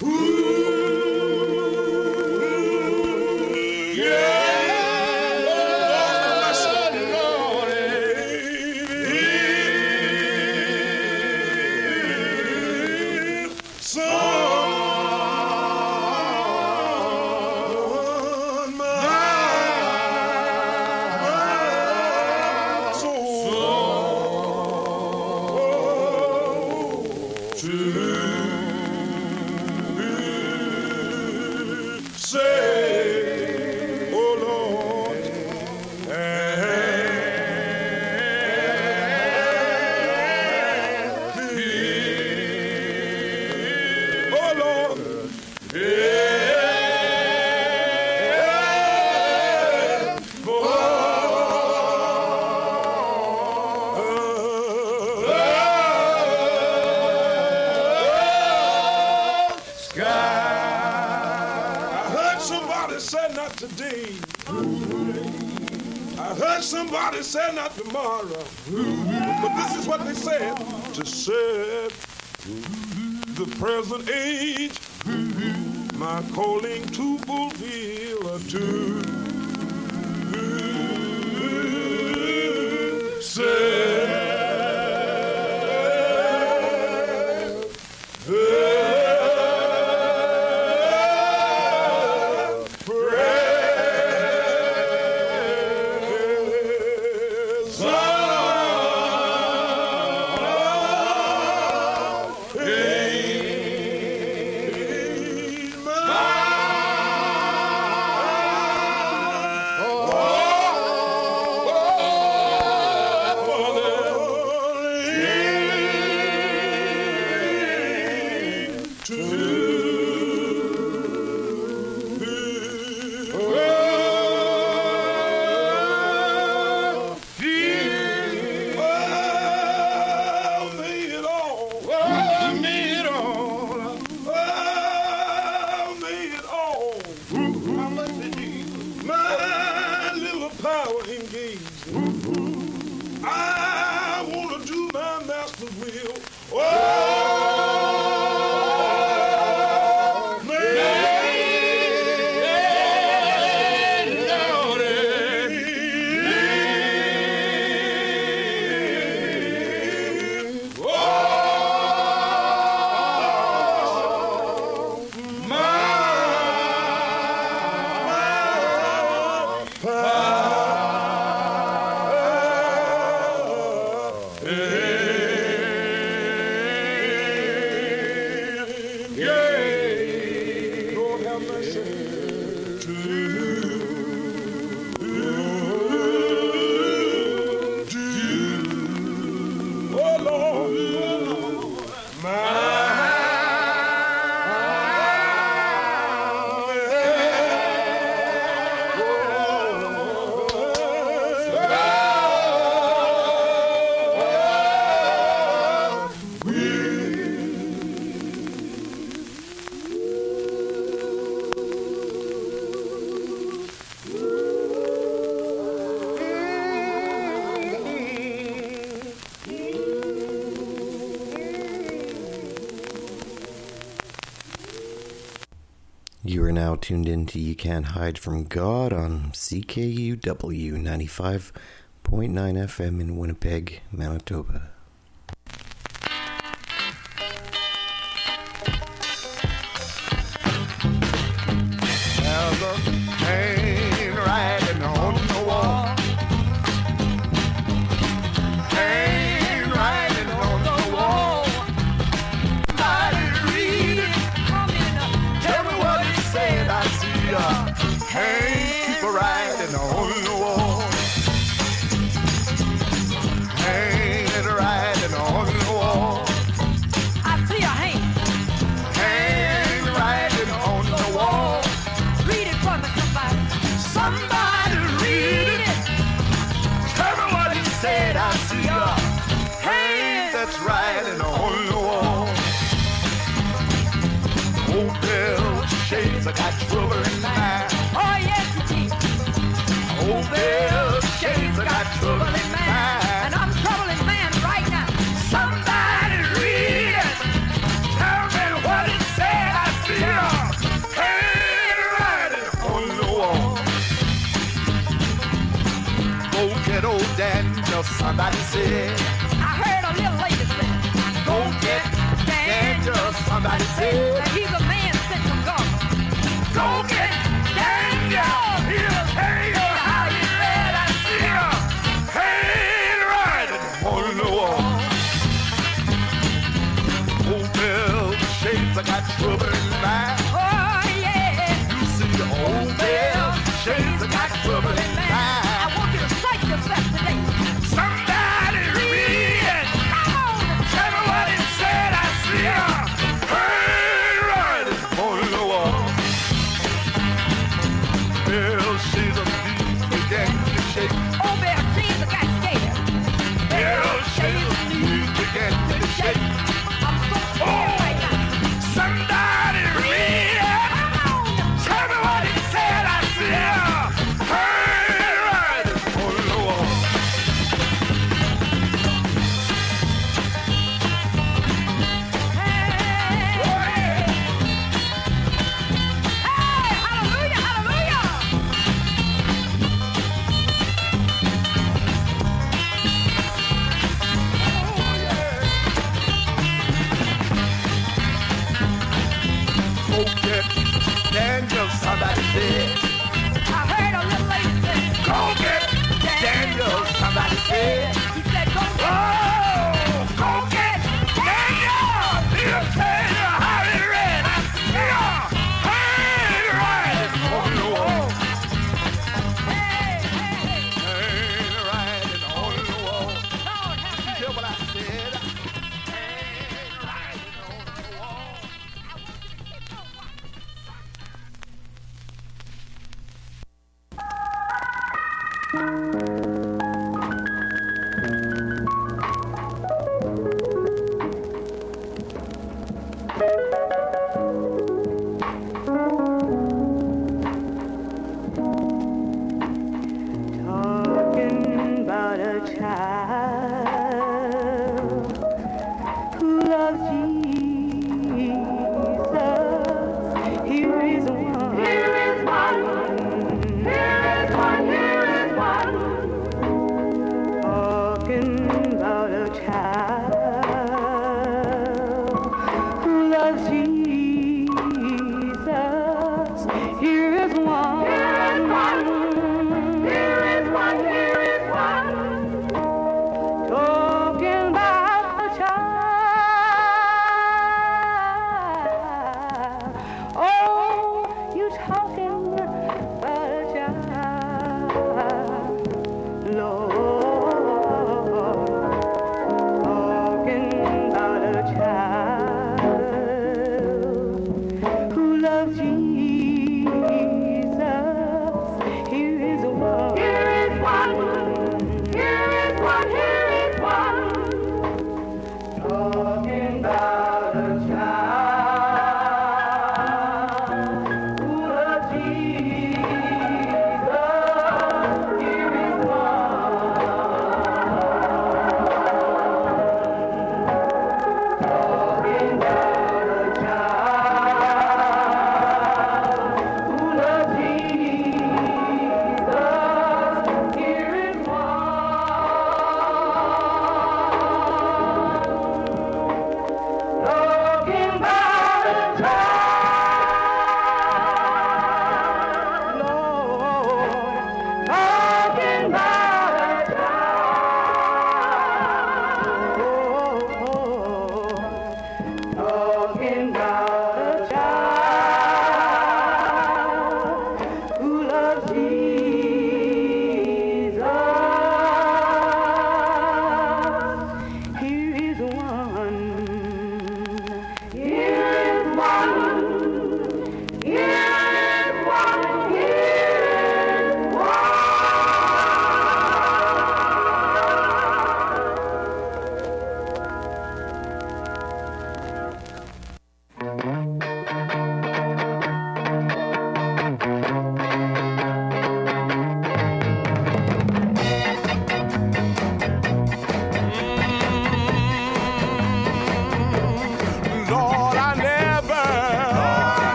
Uh! You are now tuned in to You Can't Hide from God on CKUW 95.9 FM in Winnipeg, Manitoba.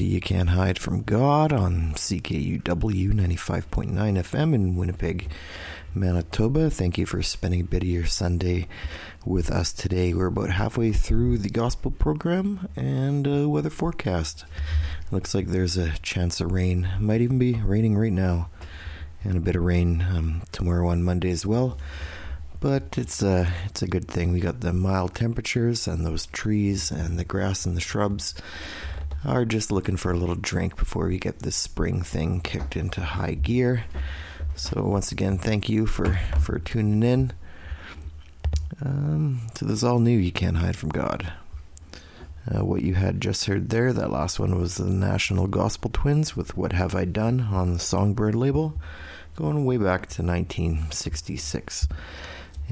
You Can't Hide from God on CKUW 95.9 FM in Winnipeg, Manitoba. Thank you for spending a bit of your Sunday with us today. We're about halfway through the gospel program and uh, weather forecast. Looks like there's a chance of rain. Might even be raining right now, and a bit of rain um, tomorrow on Monday as well. But it's a it's a good thing. We got the mild temperatures, and those trees and the grass and the shrubs are just looking for a little drink before we get this spring thing kicked into high gear. So once again, thank you for for tuning in. Um, so this is all new. You can't hide from God. Uh, what you had just heard there, that last one was the National Gospel Twins with What Have I Done on the Songbird label, going way back to 1966.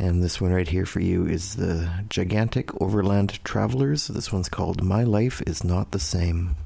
And this one right here for you is the Gigantic Overland Travelers. This one's called My Life Is Not the Same.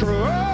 true.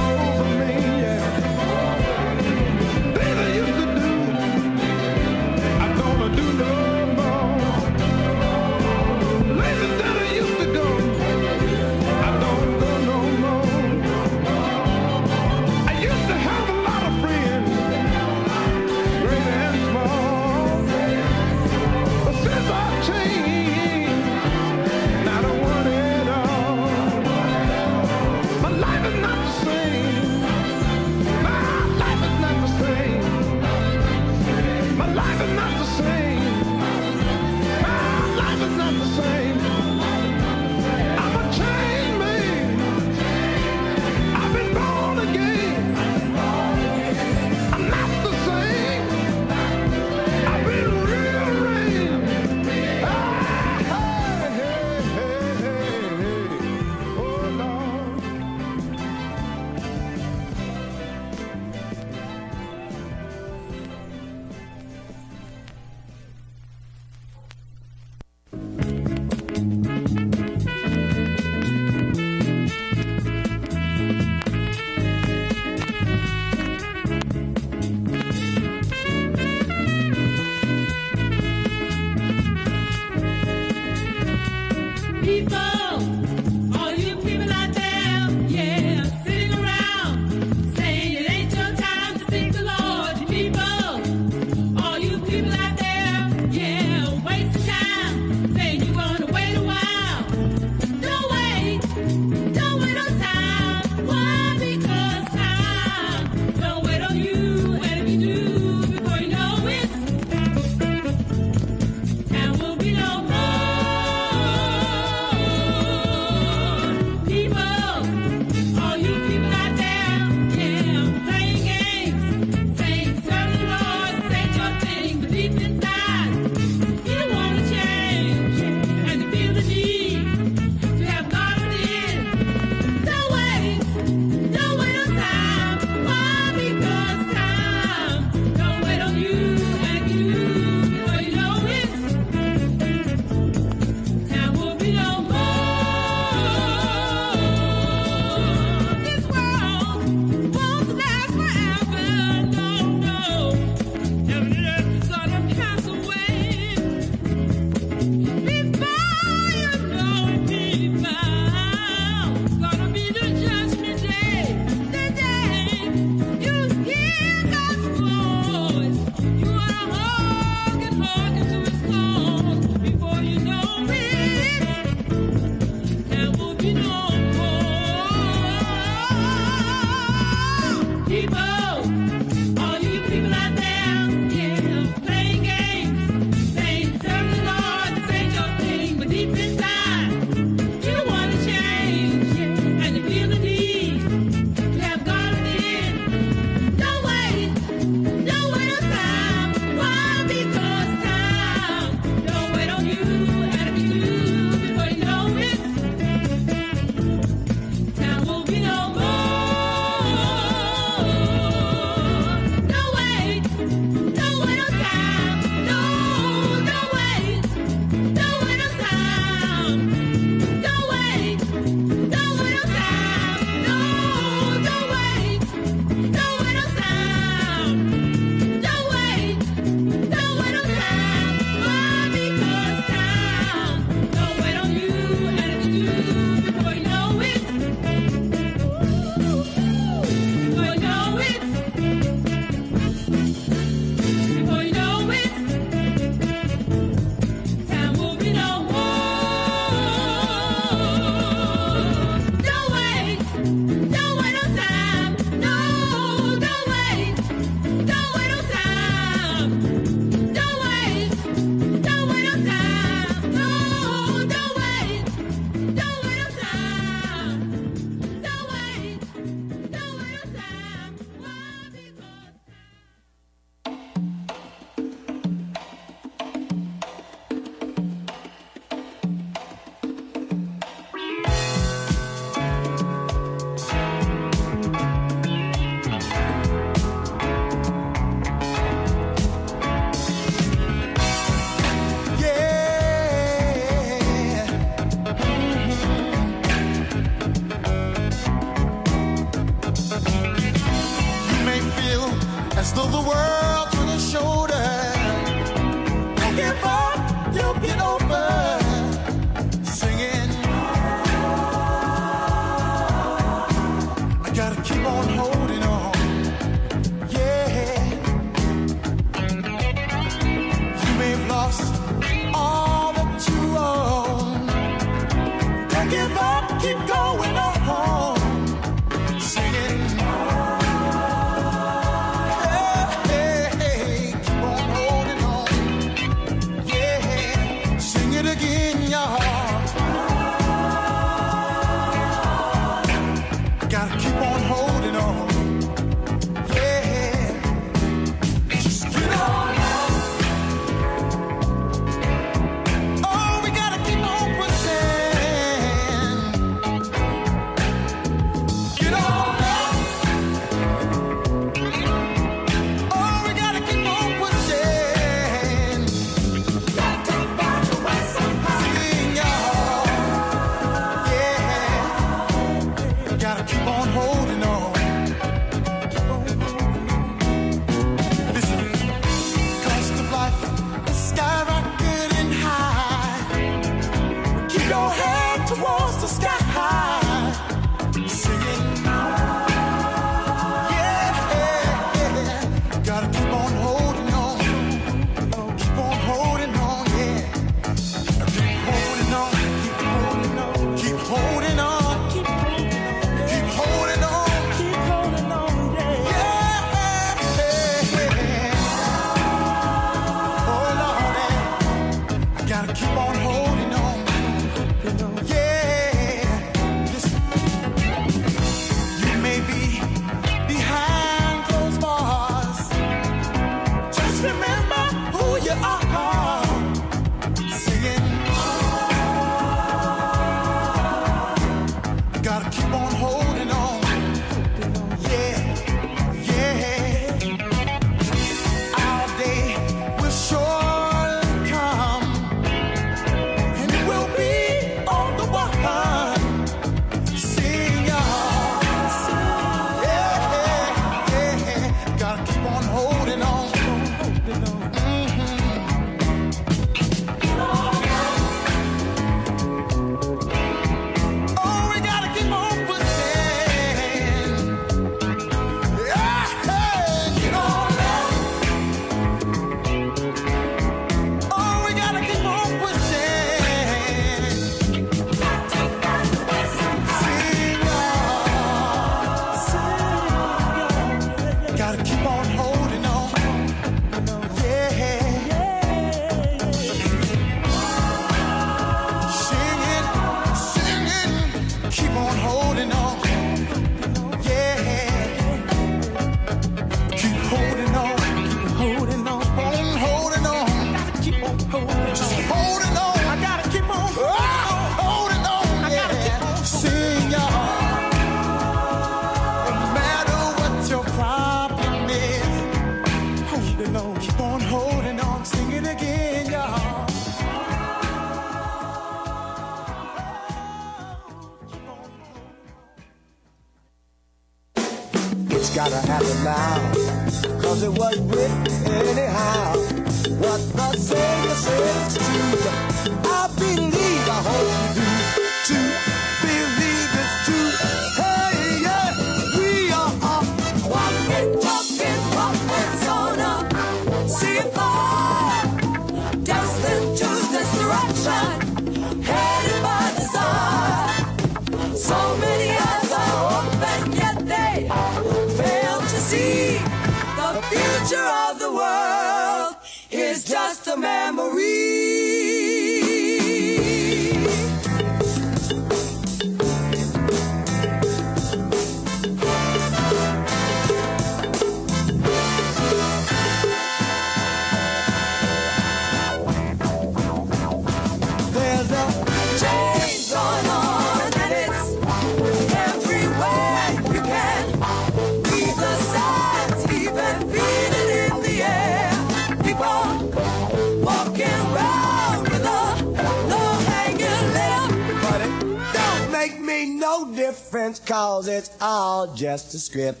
Cause it's all just a script.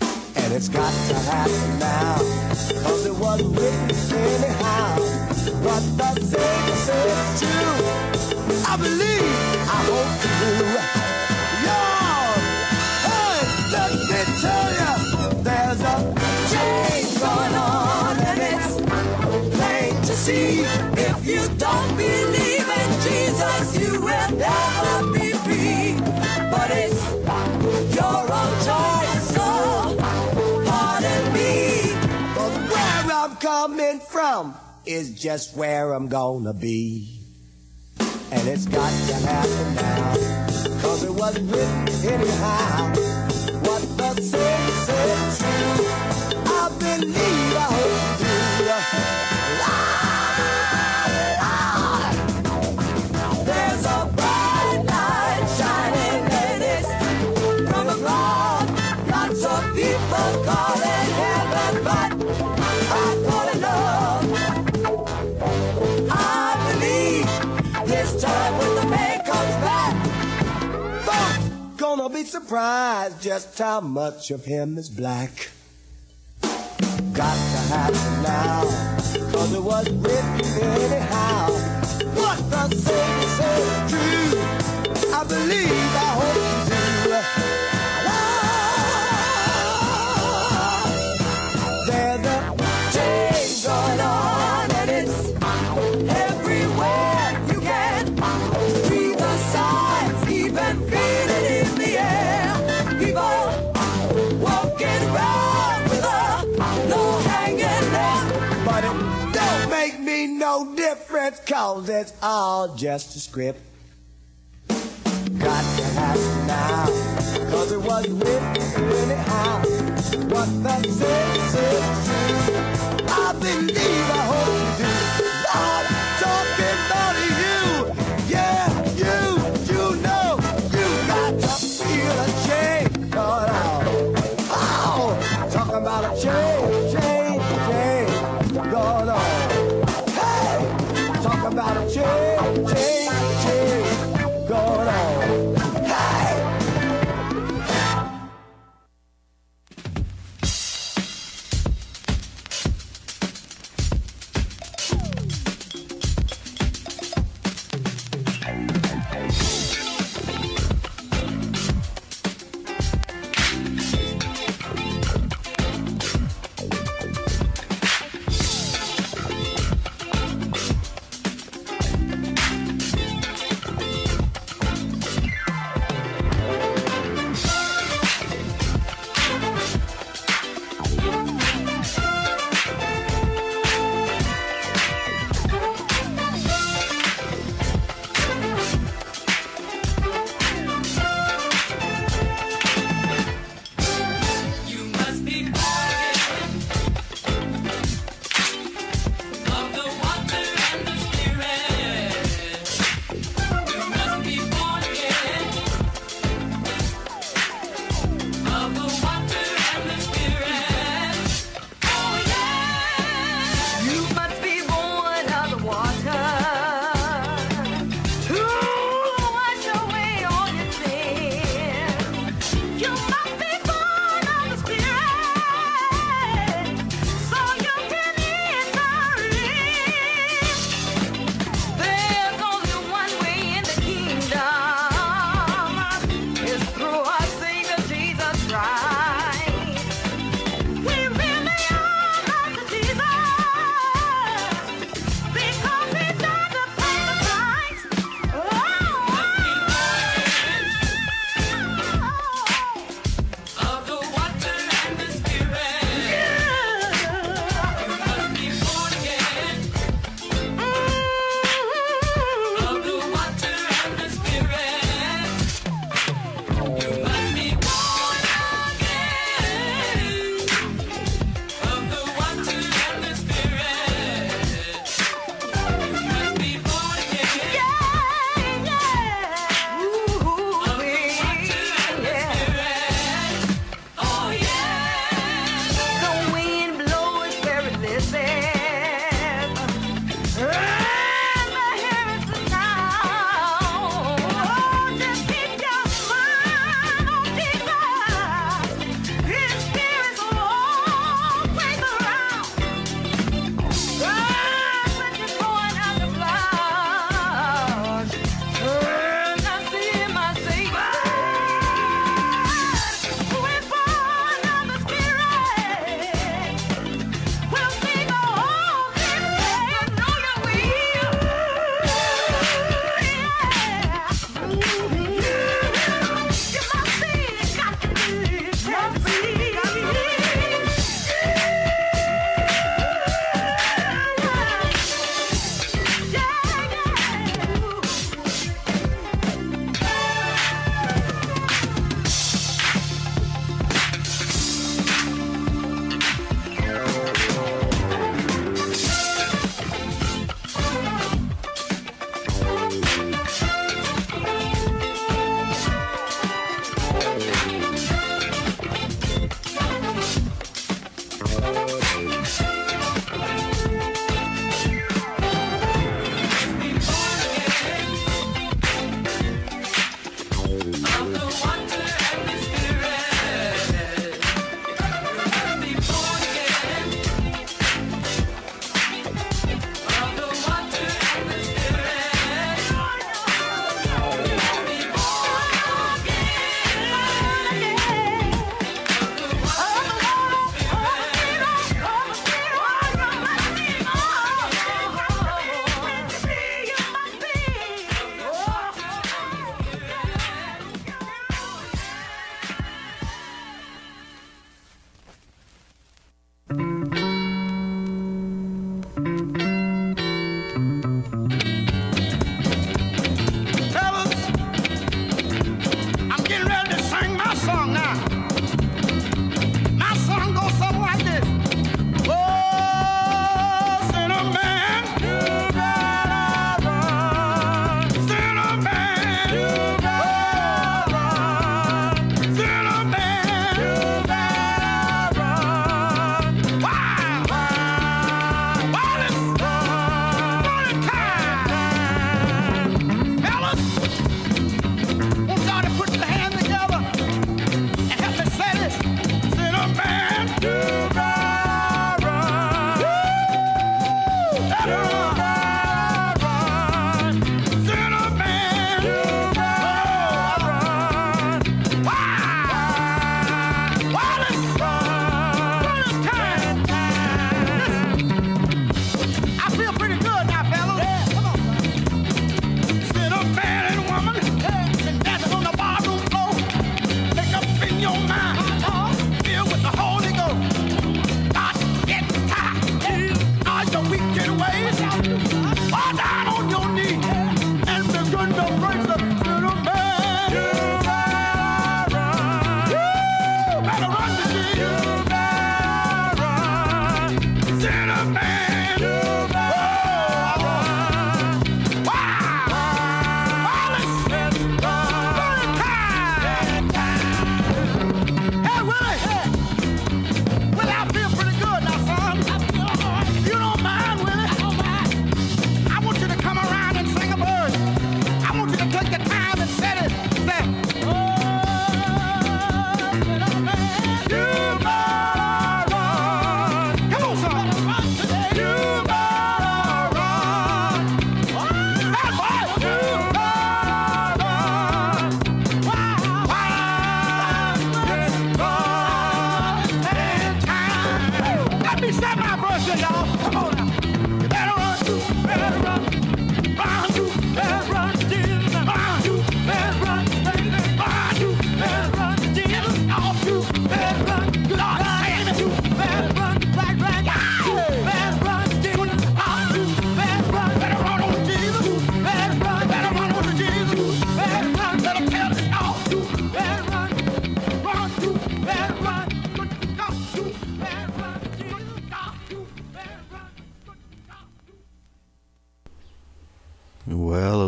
And it's got to happen now. Cause it wasn't written anyhow. What the said is true. I believe, I hope to do. Y'all, hey, let me tell you, there's a change going on and it's plain to see. If you don't believe in Jesus, from is just where I'm gonna be. And it's got to happen now. Cause it wasn't written anyhow. What the Savior said true. I believe, I hope you. Surprised just how much of him is black. Got to happen now, cause it was written anyhow. What the Savior is true. I believe, I hope cause it's all just a script. Got to happen now, cause it wasn't written anyhow. What the said is true. I believe, I hope That's my version, y'all. Come on now.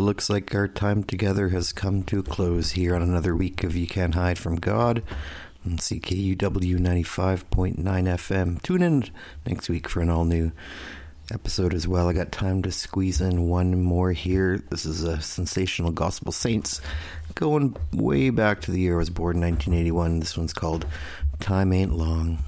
looks like our time together has come to a close here on another week of You Can't Hide from God on CKUW 95.9 FM. Tune in next week for an all new episode as well. I got time to squeeze in one more here. This is a sensational Gospel Saints going way back to the year I was born, 1981. This one's called Time Ain't Long.